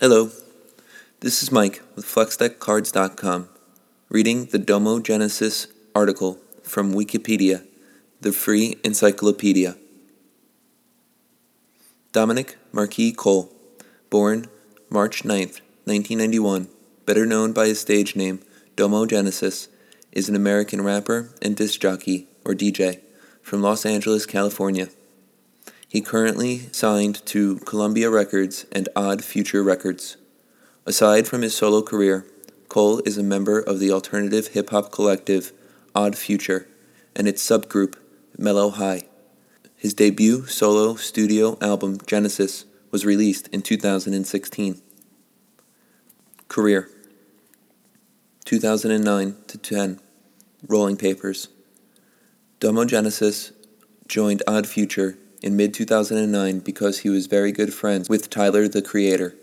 Hello, this is Mike with FlexDeckCards.com, reading the Domo Genesis article from Wikipedia, the free encyclopedia. Dominic Marquis Cole, born March 9th, 1991, better known by his stage name Domo Genesis, is an American rapper and disc jockey, or DJ, from Los Angeles, California. He currently signed to Columbia Records and Odd Future Records. Aside from his solo career, Cole is a member of the alternative hip hop collective Odd Future and its subgroup Mellow High. His debut solo studio album Genesis was released in 2016. Career 2009 to 10 Rolling Papers. Domo Genesis joined Odd Future in mid 2009 because he was very good friends with Tyler the Creator.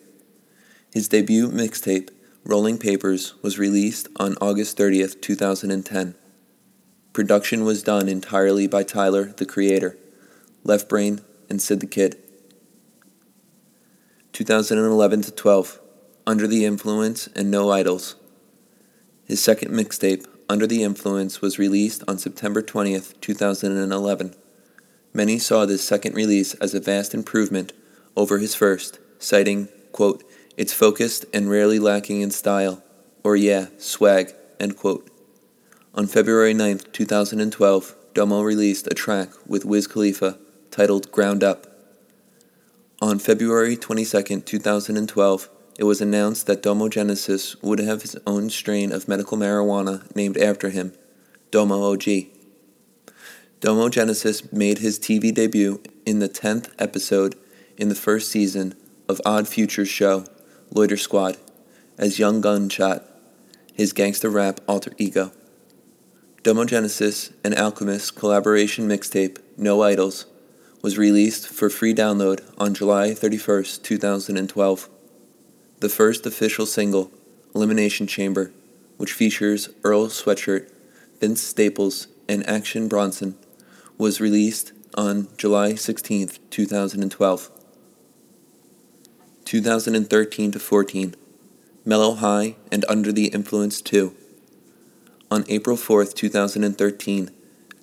His debut mixtape, Rolling Papers, was released on August 30th, 2010. Production was done entirely by Tyler the Creator, Left Brain, and Sid the Kid. 2011 to 12, Under the Influence and No Idols. His second mixtape, Under the Influence, was released on September 20th, 2011. Many saw this second release as a vast improvement over his first, citing, quote, it's focused and rarely lacking in style, or yeah, swag, end quote. On February 9, 2012, Domo released a track with Wiz Khalifa titled Ground Up. On February 22, 2012, it was announced that Domo Genesis would have his own strain of medical marijuana named after him, Domo OG. Domo Genesis made his TV debut in the 10th episode in the first season of Odd Future's show, Loiter Squad, as Young Gunshot, his gangster rap alter ego. Domo Genesis and Alchemist collaboration mixtape, No Idols, was released for free download on July 31, 2012. The first official single, Elimination Chamber, which features Earl Sweatshirt, Vince Staples, and Action Bronson, was released on July 16, 2012. 2013 to 14, Mellow High and Under the Influence 2. On April 4, 2013,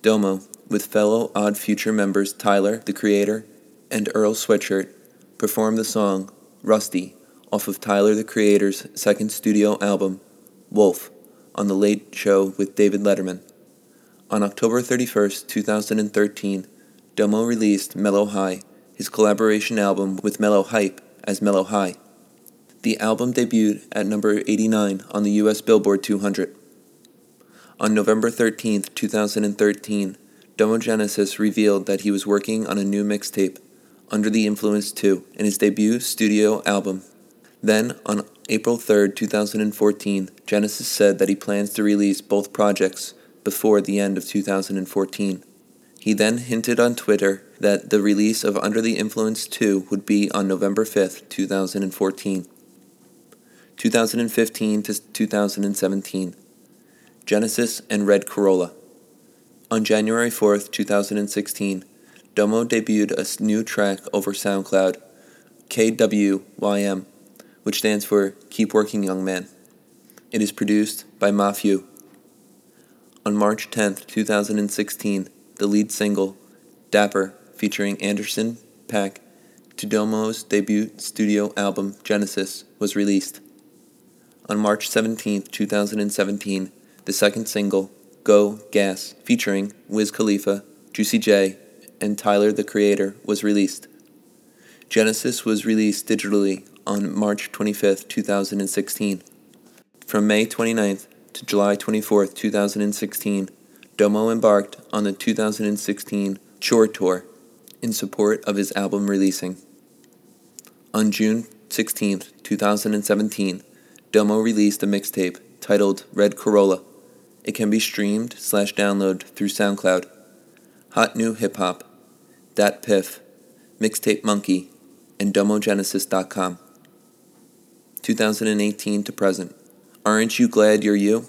Domo, with fellow Odd Future members Tyler, the Creator, and Earl Sweatshirt, performed the song Rusty off of Tyler, the Creator's second studio album, Wolf, on The Late Show with David Letterman. On October 31, 2013, Domo released Mellow High, his collaboration album with Mellow Hype as Mellow High. The album debuted at number 89 on the US Billboard 200. On November 13, 2013, Domo Genesis revealed that he was working on a new mixtape, Under the Influence 2, in his debut studio album. Then, on April 3, 2014, Genesis said that he plans to release both projects before the end of 2014. He then hinted on Twitter that the release of Under the Influence 2 would be on November 5, 2014. 2015 to 2017. Genesis and Red Corolla. On January 4, 2016, Domo debuted a new track over SoundCloud, KWYM, which stands for Keep Working Young Man. It is produced by Mafiu. On March 10, 2016, the lead single, Dapper, featuring Anderson .Paak, to Domo's debut studio album Genesis, was released. On March 17, 2017, the second single, Go Gas, featuring Wiz Khalifa, Juicy J, and Tyler the Creator, was released. Genesis was released digitally on March 25, 2016. From May 29th to July 24, 2016, Domo embarked on the 2016 Chore Tour in support of his album releasing. On June 16, 2017, Domo released a mixtape titled Red Corolla. It can be streamed slash download through SoundCloud. Hot New Hip Hop, Dat Piff, Mixtape Monkey, and DomoGenesis.com. 2018 to present. Aren't You Glad You're You?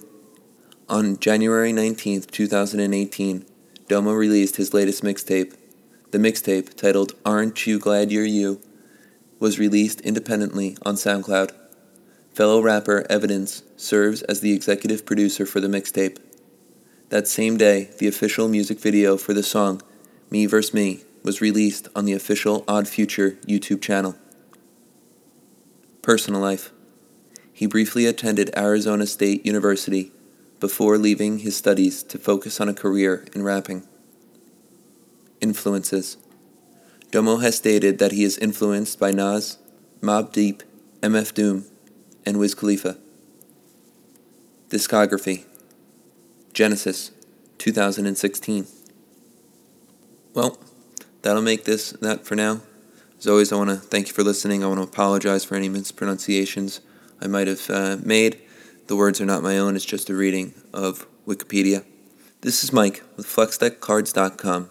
On January 19, 2018, Domo released his latest mixtape. The mixtape, titled Aren't You Glad You're You, was released independently on SoundCloud. Fellow rapper Evidence serves as the executive producer for the mixtape. That same day, the official music video for the song Me vs. Me was released on the official Odd Future YouTube channel. Personal life. He briefly attended Arizona State University before leaving his studies to focus on a career in rapping. Influences. Domo has stated that he is influenced by Nas, Mobb Deep, MF Doom, and Wiz Khalifa. Discography Genesis, 2016. Well, that'll make this that for now. As always, I want to thank you for listening. I want to apologize for any mispronunciations I might have uh, made. The words are not my own, it's just a reading of Wikipedia. This is Mike with FlexDeckCards.com.